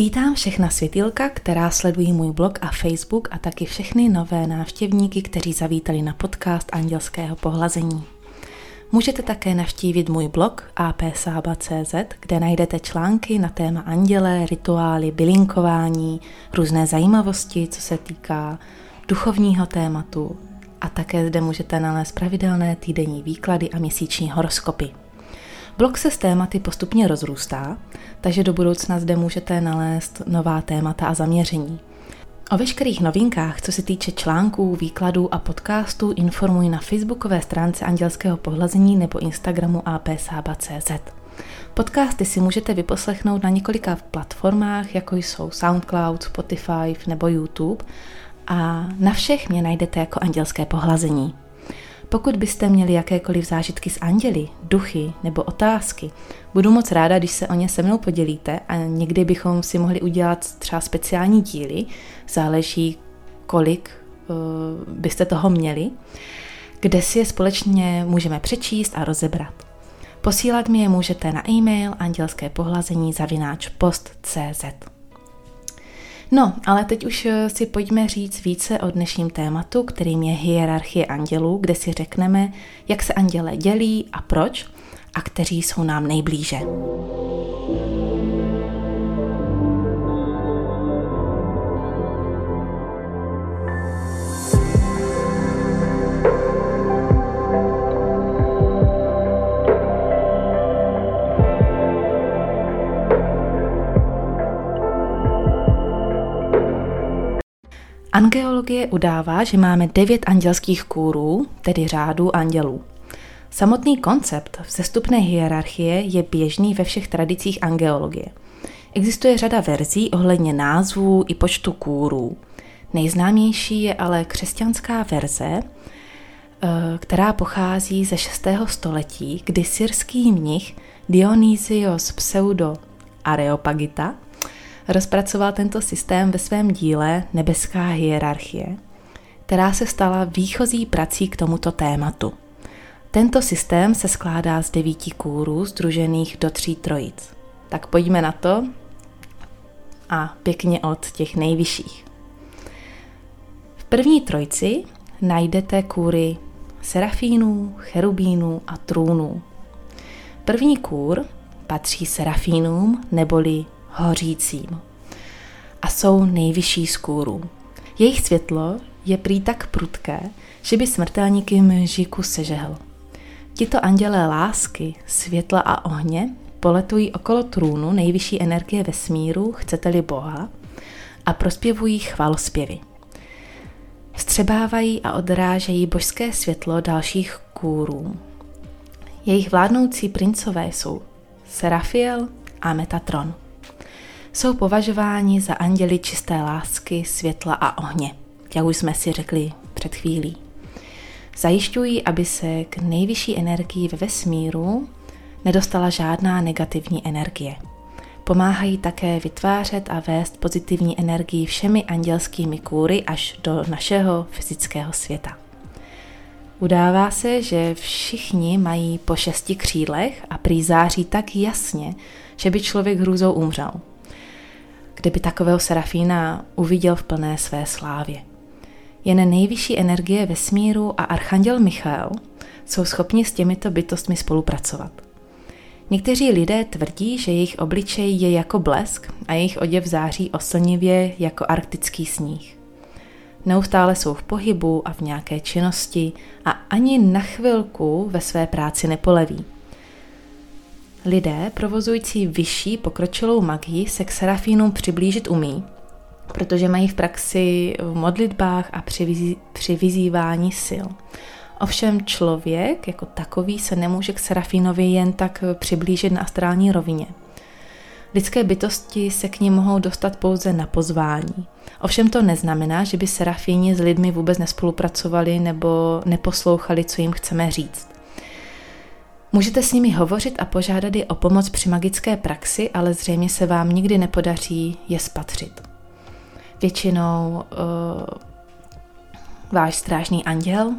Vítám všechna světilka, která sledují můj blog a Facebook a taky všechny nové návštěvníky, kteří zavítali na podcast Andělského pohlazení. Můžete také navštívit můj blog apsaba.cz, kde najdete články na téma anděle, rituály, bylinkování, různé zajímavosti, co se týká duchovního tématu a také zde můžete nalézt pravidelné týdenní výklady a měsíční horoskopy. Blog se s tématy postupně rozrůstá, takže do budoucna zde můžete nalézt nová témata a zaměření. O veškerých novinkách, co se týče článků, výkladů a podcastů, informuji na facebookové stránce Andělského pohlazení nebo Instagramu apsaba.cz. Podcasty si můžete vyposlechnout na několika platformách, jako jsou SoundCloud, Spotify nebo YouTube a na všech mě najdete jako Andělské pohlazení. Pokud byste měli jakékoliv zážitky s anděli, duchy nebo otázky, budu moc ráda, když se o ně se mnou podělíte a někdy bychom si mohli udělat třeba speciální díly, záleží kolik uh, byste toho měli, kde si je společně můžeme přečíst a rozebrat. Posílat mi je můžete na e-mail andělské pohlazení zavináč post.cz. No, ale teď už eh, si pojďme říct více o dnešním tématu, kterým je hierarchie andělů, kde si řekneme, jak se anděle dělí a proč a kteří jsou nám nejblíže. Angeologie udává, že máme devět andělských kůrů, tedy řádů andělů. Samotný koncept vzestupné hierarchie je běžný ve všech tradicích angeologie. Existuje řada verzí ohledně názvů i počtu kůrů. Nejznámější je ale křesťanská verze, eh, která pochází ze 6. století, kdy syrský mnich Dionysios pseudo Areopagita rozpracoval tento systém ve svém díle Nebeská hierarchie, která se stala výchozí prací k tomuto tématu. Tento systém se skládá z devíti kůrů združených do tří trojic. Tak pojďme na to a pěkně od těch nejvyšších. V první trojci najdete kůry serafínů, cherubínů a trůnů. První kůr patří serafínům neboli hořícím a jsou nejvyšší z. Jejich světlo je prý tak prudké, že by smrtelníky mžiku sežehl. Tito andělé lásky, světla a ohně poletují okolo trůnu nejvyšší energie vesmíru, chcete-li Boha, a prospěvují chvalospěvy. Vstřebávají a odrážejí božské světlo dalších kůrů. Jejich vládnoucí princové jsou Serafiel a Metatron jsou považováni za anděli čisté lásky, světla a ohně, jak už jsme si řekli před chvílí. Zajišťují, aby se k nejvyšší energii ve vesmíru nedostala žádná negativní energie. Pomáhají také vytvářet a vést pozitivní energii všemi andělskými kůry až do našeho fyzického světa. Udává se, že všichni mají po šesti křídlech a prý září tak jasně, že by člověk hrůzou umřel kdyby takového serafína uviděl v plné své slávě. Jen nejvyšší energie vesmíru a archanděl Michael jsou schopni s těmito bytostmi spolupracovat. Někteří lidé tvrdí, že jejich obličej je jako blesk a jejich oděv září oslnivě jako arktický sníh. Neustále jsou v pohybu a v nějaké činnosti a ani na chvilku ve své práci nepoleví. Lidé provozující vyšší pokročilou magii se k serafínům přiblížit umí, protože mají v praxi v modlitbách a při, při vyzývání sil. Ovšem člověk jako takový se nemůže k serafínovi jen tak přiblížit na astrální rovině. Lidské bytosti se k ní mohou dostat pouze na pozvání. Ovšem to neznamená, že by serafíni s lidmi vůbec nespolupracovali nebo neposlouchali, co jim chceme říct. Můžete s nimi hovořit a požádat je o pomoc při magické praxi, ale zřejmě se vám nikdy nepodaří je spatřit. Většinou uh, váš strážný anděl,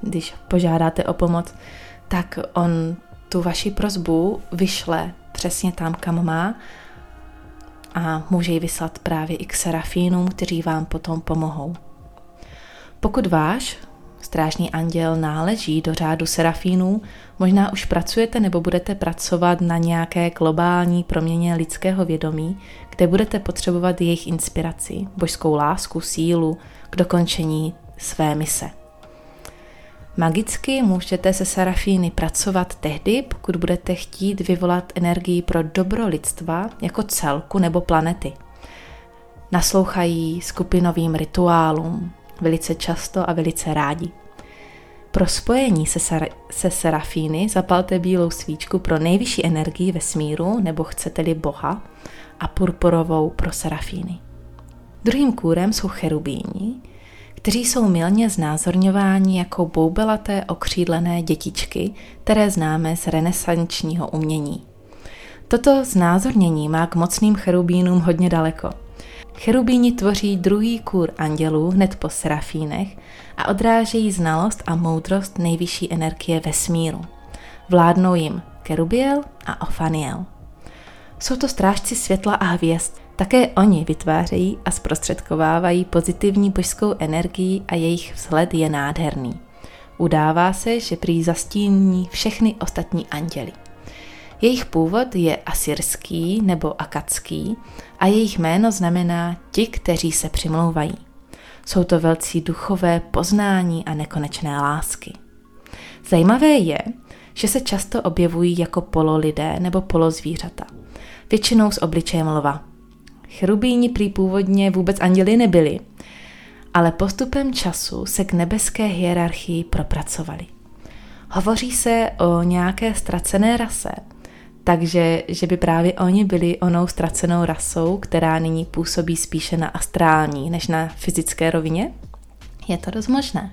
když požádáte o pomoc, tak on tu vaši prozbu vyšle přesně tam, kam má a může ji vyslat právě i k serafínům, kteří vám potom pomohou. Pokud váš strážný anděl náleží do řádu serafínů, možná už pracujete nebo budete pracovat na nějaké globální proměně lidského vědomí, kde budete potřebovat jejich inspiraci, božskou lásku, sílu k dokončení své mise. Magicky můžete se serafíny pracovat tehdy, pokud budete chtít vyvolat energii pro dobro lidstva jako celku nebo planety. Naslouchají skupinovým rituálům, velice často a velice rádi. Pro spojení se, ser- se serafíny zapalte bílou svíčku pro nejvyšší energii vesmíru, nebo chcete-li Boha, a purpurovou pro serafíny. Druhým kůrem jsou cherubíni, kteří jsou milně znázorňováni jako boubelaté okřídlené dětičky, které známe z renesančního umění. Toto znázornění má k mocným cherubínům hodně daleko. Cherubíni tvoří druhý kůr andělů hned po serafínech a odrážejí znalost a moudrost nejvyšší energie vesmíru. Vládnou jim Kerubiel a Ofaniel. Jsou to strážci světla a hvězd, také oni vytvářejí a zprostředkovávají pozitivní božskou energii a jejich vzhled je nádherný. Udává se, že prý zastíní všechny ostatní anděly. Jejich původ je asyrský nebo akadský a jejich jméno znamená ti, kteří se přimlouvají. Jsou to velcí duchové poznání a nekonečné lásky. Zajímavé je, že se často objevují jako pololidé nebo polozvířata, většinou s obličejem lva. Cherubíni prý původně vůbec anděli nebyli, ale postupem času se k nebeské hierarchii propracovali. Hovoří se o nějaké ztracené rase, takže že by právě oni byli onou ztracenou rasou, která nyní působí spíše na astrální než na fyzické rovině? Je to dost možné.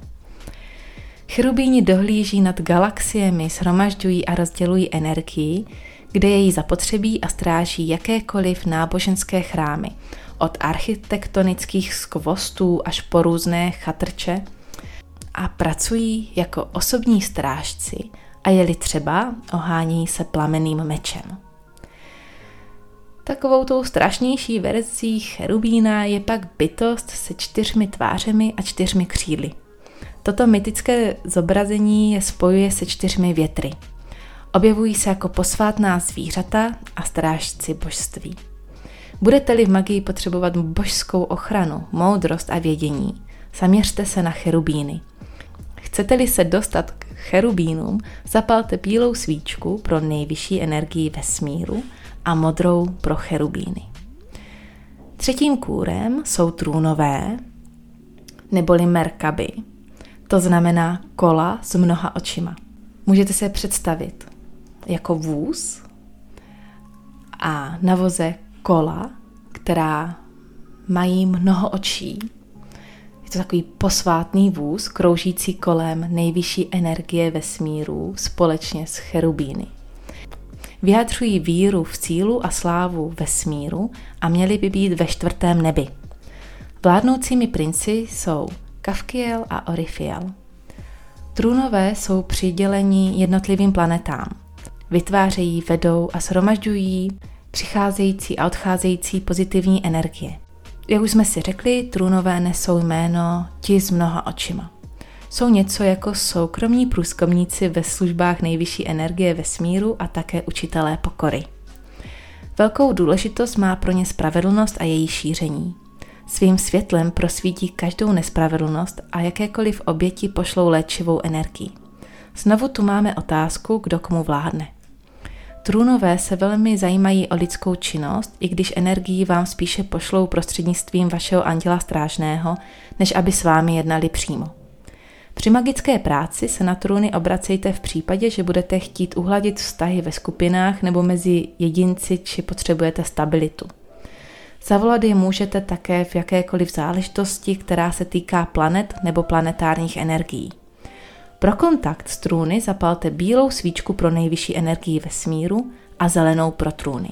Cherubíni dohlíží nad galaxiemi, shromažďují a rozdělují energii, kde je jí zapotřebí a stráží jakékoliv náboženské chrámy, od architektonických skvostů až po různé chatrče a pracují jako osobní strážci a jeli třeba, ohání se plameným mečem. Takovou tou strašnější verzí cherubína je pak bytost se čtyřmi tvářemi a čtyřmi křídly. Toto mytické zobrazení je spojuje se čtyřmi větry – Objevují se jako posvátná zvířata a strážci božství. Budete-li v magii potřebovat božskou ochranu, moudrost a vědění, zaměřte se na cherubíny. Chcete-li se dostat k cherubínům, zapalte bílou svíčku pro nejvyšší energii vesmíru a modrou pro cherubíny. Třetím kůrem jsou trůnové, neboli merkaby, to znamená kola s mnoha očima. Můžete se představit jako vůz a na voze kola, která mají mnoho očí. Je to takový posvátný vůz, kroužící kolem nejvyšší energie vesmíru společně s cherubíny. Vyjadřují víru v cílu a slávu vesmíru a měli by být ve čtvrtém nebi. Vládnoucími princi jsou Kavkiel a Orifiel. Trůnové jsou přidělení jednotlivým planetám – vytvářejí, vedou a shromažďují přicházející a odcházející pozitivní energie. Jak už jsme si řekli, trůnové nesou jméno ti s mnoha očima. Jsou něco jako soukromní průzkumníci ve službách nejvyšší energie vesmíru a také učitelé pokory. Velkou důležitost má pro ně spravedlnost a její šíření. Svým světlem prosvítí každou nespravedlnost a jakékoliv oběti pošlou léčivou energii. Znovu tu máme otázku, kdo komu vládne. Trůnové se velmi zajímají o lidskou činnost, i když energii vám spíše pošlou prostřednictvím vašeho anděla strážného, než aby s vámi jednali přímo. Při magické práci se na trůny obracejte v případě, že budete chtít uhladit vztahy ve skupinách nebo mezi jedinci, či potřebujete stabilitu. Zavolat je můžete také v jakékoliv záležitosti, která se týká planet nebo planetárních energií. Pro kontakt s trůny zapalte bílou svíčku pro nejvyšší energii vesmíru a zelenou pro trůny.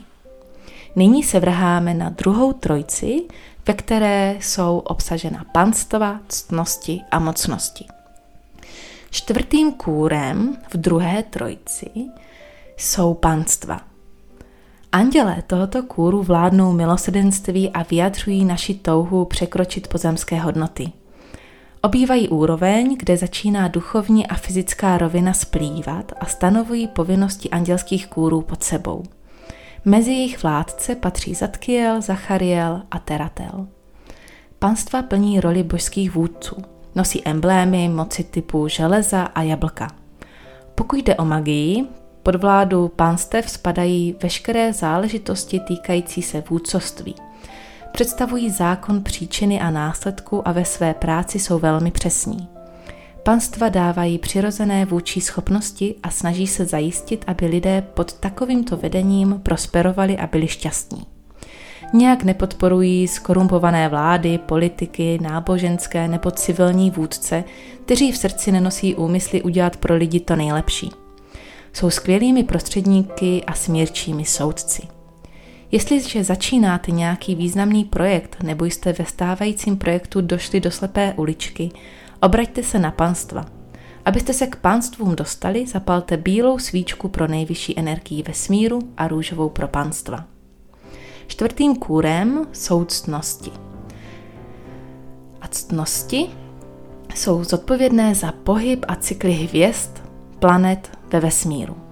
Nyní se vrháme na druhou trojci, ve které jsou obsažena panstva, ctnosti a mocnosti. Čtvrtým kůrem v druhé trojci jsou panstva. Andělé tohoto kůru vládnou milosedenství a vyjadřují naši touhu překročit pozemské hodnoty. Obývají úroveň, kde začíná duchovní a fyzická rovina splývat a stanovují povinnosti andělských kůrů pod sebou. Mezi jejich vládce patří Zatkiel, Zachariel a Teratel. Panstva plní roli božských vůdců. Nosí emblémy moci typu železa a jablka. Pokud jde o magii, pod vládu pánstev spadají veškeré záležitosti týkající se vůdcovství. Představují zákon příčiny a následku a ve své práci jsou velmi přesní. Panstva dávají přirozené vůči schopnosti a snaží se zajistit, aby lidé pod takovýmto vedením prosperovali a byli šťastní. Nějak nepodporují skorumpované vlády, politiky, náboženské nebo civilní vůdce, kteří v srdci nenosí úmysly udělat pro lidi to nejlepší. Jsou skvělými prostředníky a smírčími soudci. Jestliže začínáte nějaký významný projekt nebo jste ve stávajícím projektu došli do slepé uličky, obraťte se na panstva. Abyste se k panstvům dostali, zapalte bílou svíčku pro nejvyšší energii vesmíru a růžovou pro panstva. Čtvrtým kůrem jsou ctnosti. A ctnosti jsou zodpovědné za pohyb a cykly hvězd, planet ve vesmíru.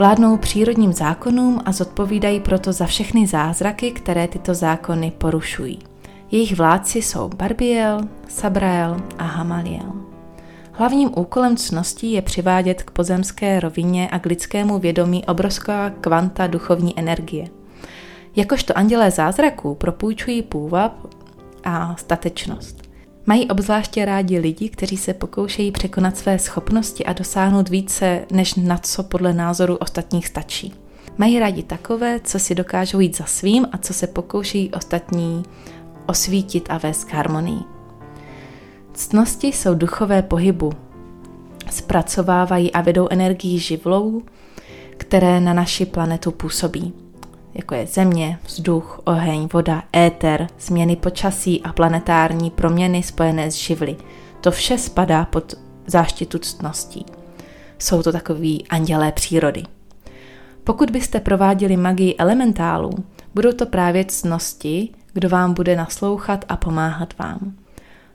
Vládnou přírodním zákonům a zodpovídají proto za všechny zázraky, které tyto zákony porušují. Jejich vládci jsou Barbiel, Sabrael a Hamaliel. Hlavním úkolem cností je přivádět k pozemské rovině a k lidskému vědomí obrovská kvanta duchovní energie. Jakožto andělé zázraků propůjčují půvab a statečnost. Mají obzvláště rádi lidi, kteří se pokoušejí překonat své schopnosti a dosáhnout více, než na co podle názoru ostatních stačí. Mají rádi takové, co si dokážou jít za svým a co se pokouší ostatní osvítit a vést k harmonii. Ctnosti jsou duchové pohybu. Zpracovávají a vedou energii živlou, které na naši planetu působí jako je země, vzduch, oheň, voda, éter, změny počasí a planetární proměny spojené s živly. To vše spadá pod záštitu ctností. Jsou to takový andělé přírody. Pokud byste prováděli magii elementálů, budou to právě ctnosti, kdo vám bude naslouchat a pomáhat vám.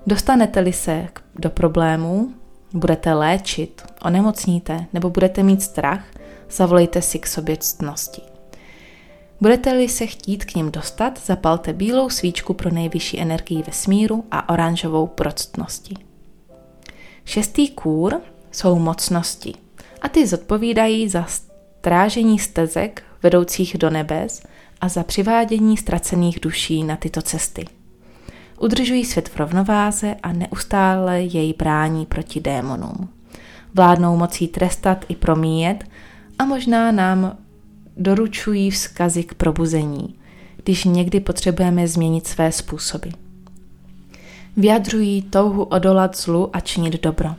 Dostanete-li se do problémů, budete léčit, onemocníte nebo budete mít strach, zavolejte si k sobě ctnosti. Budete-li se chtít k ním dostat, zapalte bílou svíčku pro nejvyšší energii vesmíru a oranžovou pro ctnosti. Šestý kůr jsou mocnosti a ty zodpovídají za strážení stezek vedoucích do nebes a za přivádění ztracených duší na tyto cesty. Udržují svět v rovnováze a neustále jej brání proti démonům. Vládnou mocí trestat i promíjet a možná nám doručují vzkazy k probuzení, když někdy potřebujeme změnit své způsoby. Vyjadřují touhu odolat zlu a činit dobro.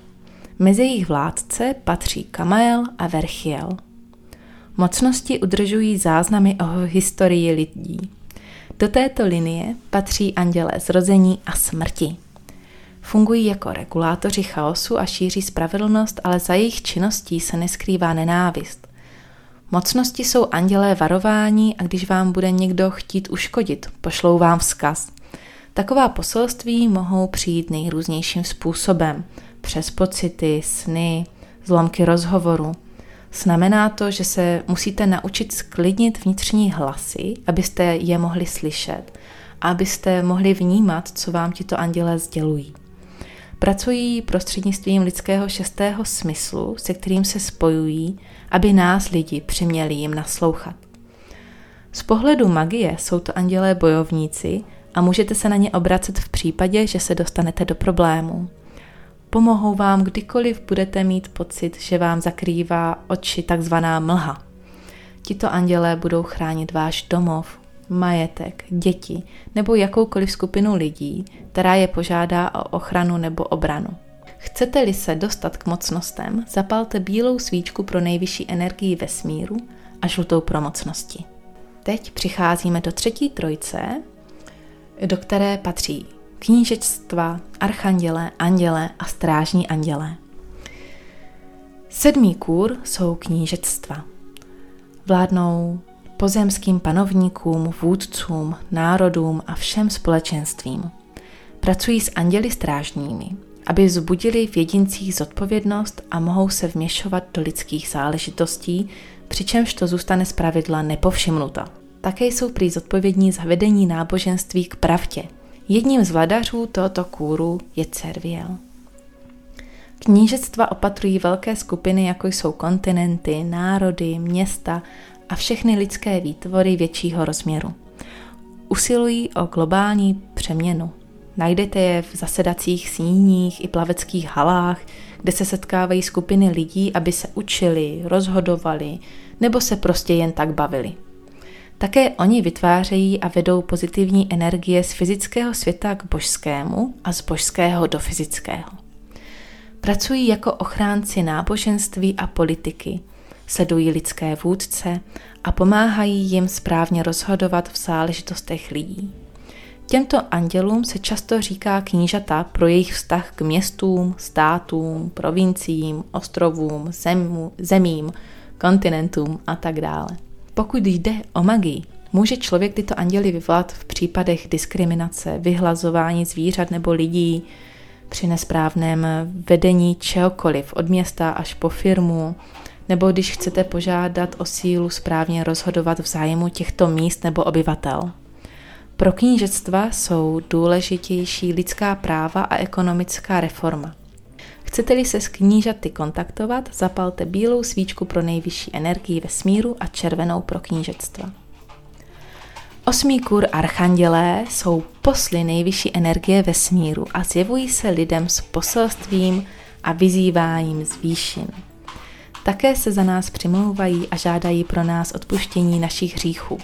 Mezi jejich vládce patří Kamael a Verchiel. Mocnosti udržují záznamy o historii lidí. Do této linie patří andělé zrození a smrti. Fungují jako regulátoři chaosu a šíří spravedlnost, ale za jejich činností se neskrývá nenávist. Mocnosti jsou andělé varování a když vám bude někdo chtít uškodit, pošlou vám vzkaz. Taková poselství mohou přijít nejrůznějším způsobem, přes pocity, sny, zlomky rozhovoru. Znamená to, že se musíte naučit sklidnit vnitřní hlasy, abyste je mohli slyšet a abyste mohli vnímat, co vám tito andělé sdělují. Pracují prostřednictvím lidského šestého smyslu, se kterým se spojují, aby nás lidi přiměli jim naslouchat. Z pohledu magie jsou to andělé bojovníci a můžete se na ně obracet v případě, že se dostanete do problémů. Pomohou vám kdykoliv budete mít pocit, že vám zakrývá oči takzvaná mlha. Tito andělé budou chránit váš domov, majetek, děti nebo jakoukoliv skupinu lidí, která je požádá o ochranu nebo obranu. Chcete-li se dostat k mocnostem, zapalte bílou svíčku pro nejvyšší energii vesmíru a žlutou pro mocnosti. Teď přicházíme do třetí trojce, do které patří knížectva, archanděle, anděle a strážní anděle. Sedmý kůr jsou knížectva. Vládnou pozemským panovníkům, vůdcům, národům a všem společenstvím. Pracují s anděli strážními, aby vzbudili v jedincích zodpovědnost a mohou se vměšovat do lidských záležitostí, přičemž to zůstane pravidla nepovšimnuta. Také jsou prý zodpovědní za vedení náboženství k pravdě. Jedním z vladařů tohoto kůru je Cerviel. Knížectva opatrují velké skupiny, jako jsou kontinenty, národy, města a všechny lidské výtvory většího rozměru. Usilují o globální přeměnu. Najdete je v zasedacích síních i plaveckých halách, kde se setkávají skupiny lidí, aby se učili, rozhodovali nebo se prostě jen tak bavili. Také oni vytvářejí a vedou pozitivní energie z fyzického světa k božskému a z božského do fyzického. Pracují jako ochránci náboženství a politiky, sledují lidské vůdce a pomáhají jim správně rozhodovat v záležitostech lidí. Těmto andělům se často říká knížata pro jejich vztah k městům, státům, provinciím, ostrovům, zemu, zemím, kontinentům a tak dále. Pokud jde o magii, může člověk tyto anděly vyvolat v případech diskriminace, vyhlazování zvířat nebo lidí, při nesprávném vedení čehokoliv, od města až po firmu, nebo když chcete požádat o sílu správně rozhodovat v zájmu těchto míst nebo obyvatel. Pro knížectva jsou důležitější lidská práva a ekonomická reforma. Chcete-li se s knížaty kontaktovat, zapalte bílou svíčku pro nejvyšší energii ve smíru a červenou pro knížectva. Osmý kur archandělé jsou posly nejvyšší energie ve smíru a zjevují se lidem s poselstvím a vyzýváním z výšin. Také se za nás přimlouvají a žádají pro nás odpuštění našich hříchů.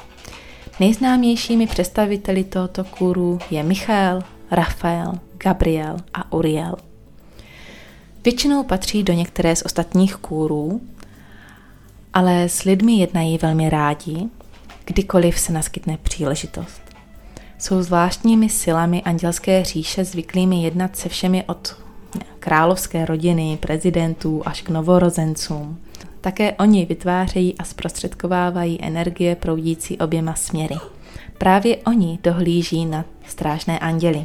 Nejznámějšími představiteli tohoto kůru je Michael, Rafael, Gabriel a Uriel. Většinou patří do některé z ostatních kůrů, ale s lidmi jednají velmi rádi, kdykoliv se naskytne příležitost. Jsou zvláštními silami andělské říše zvyklými jednat se všemi od královské rodiny, prezidentů až k novorozencům. Také oni vytvářejí a zprostředkovávají energie proudící oběma směry. Právě oni dohlíží na strážné anděly.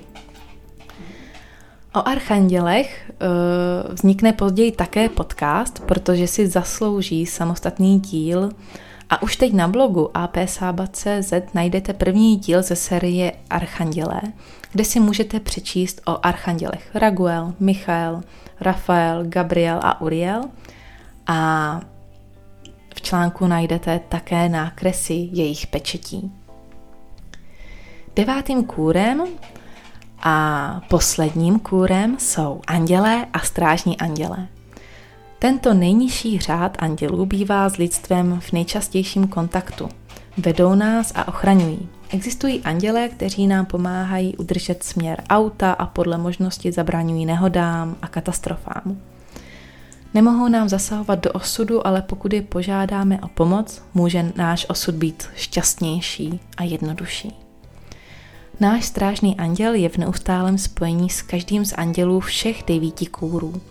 O archandělech uh, vznikne později také podcast, protože si zaslouží samostatný díl. A už teď na blogu apsaba.cz najdete první díl ze série Archandělé, kde si můžete přečíst o archandělech Raguel, Michael, Rafael, Gabriel a Uriel. A v článku najdete také nákresy jejich pečetí. Devátým kůrem a posledním kůrem jsou andělé a strážní andělé. Tento nejnižší řád andělů bývá s lidstvem v nejčastějším kontaktu. Vedou nás a ochraňují. Existují andělé, kteří nám pomáhají udržet směr auta a podle možnosti zabraňují nehodám a katastrofám. Nemohou nám zasahovat do osudu, ale pokud je požádáme o pomoc, může náš osud být šťastnější a jednodušší. Náš strážný anděl je v neustálém spojení s každým z andělů všech devíti kůrů.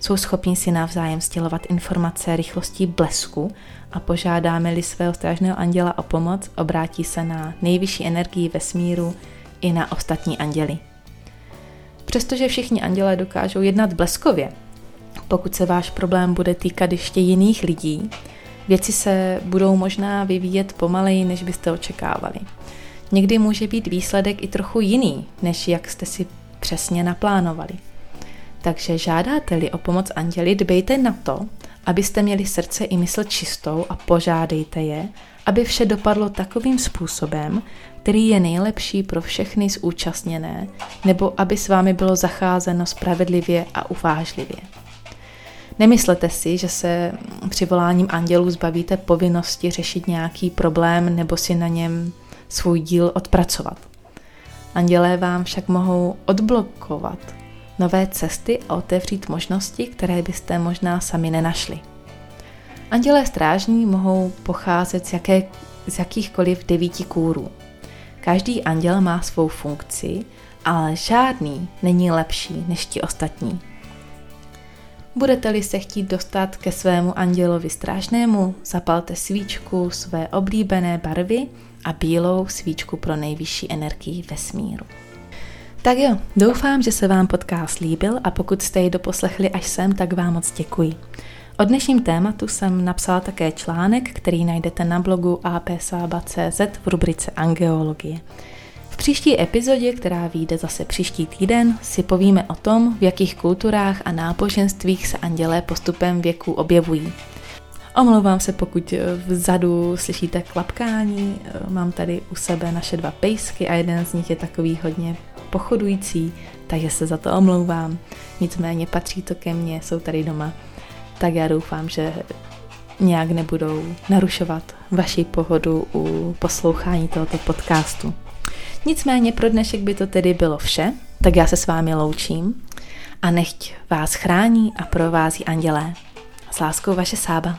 Jsou schopni si navzájem stělovat informace rychlostí blesku a požádáme-li svého strážného anděla o pomoc, obrátí se na nejvyšší energii vesmíru i na ostatní anděly. Přestože všichni andělé dokážou jednat bleskově, pokud se váš problém bude týkat ještě jiných lidí, věci se budou možná vyvíjet pomaleji, než byste očekávali. Někdy může být výsledek i trochu jiný, než jak jste si přesně naplánovali. Takže žádáte-li o pomoc anděli, dbejte na to, abyste měli srdce i mysl čistou a požádejte je, aby vše dopadlo takovým způsobem, který je nejlepší pro všechny zúčastněné, nebo aby s vámi bylo zacházeno spravedlivě a uvážlivě. Nemyslete si, že se přivoláním andělů zbavíte povinnosti řešit nějaký problém nebo si na něm svůj díl odpracovat. Andělé vám však mohou odblokovat nové cesty a otevřít možnosti, které byste možná sami nenašli. Andělé strážní mohou pocházet z, jaké, z jakýchkoliv devíti kůrů. Každý anděl má svou funkci, ale žádný není lepší než ti ostatní. Budete-li se chtít dostat ke svému andělovi strážnému, zapalte svíčku své oblíbené barvy a bílou svíčku pro nejvyšší energii vesmíru. Tak jo, doufám, že se vám podcast líbil a pokud jste ji doposlechli až sem, tak vám moc děkuji. O dnešním tématu jsem napsala také článek, který najdete na blogu apsaba.cz v rubrice Angeologie. V příští epizodě, která vyjde zase příští týden, si povíme o tom, v jakých kulturách a náboženstvích se andělé postupem věku objevují. Omlouvám se, pokud vzadu slyšíte klapkání, mám tady u sebe naše dva pejsky a jeden z nich je takový hodně pochodující, takže se za to omlouvám. Nicméně patří to ke mně, jsou tady doma. Tak já doufám, že nějak nebudou narušovat vaši pohodu u poslouchání tohoto podcastu. Nicméně pro dnešek by to tedy bylo vše, tak já se s vámi loučím a nechť vás chrání a provází andělé. S láskou vaše Sába.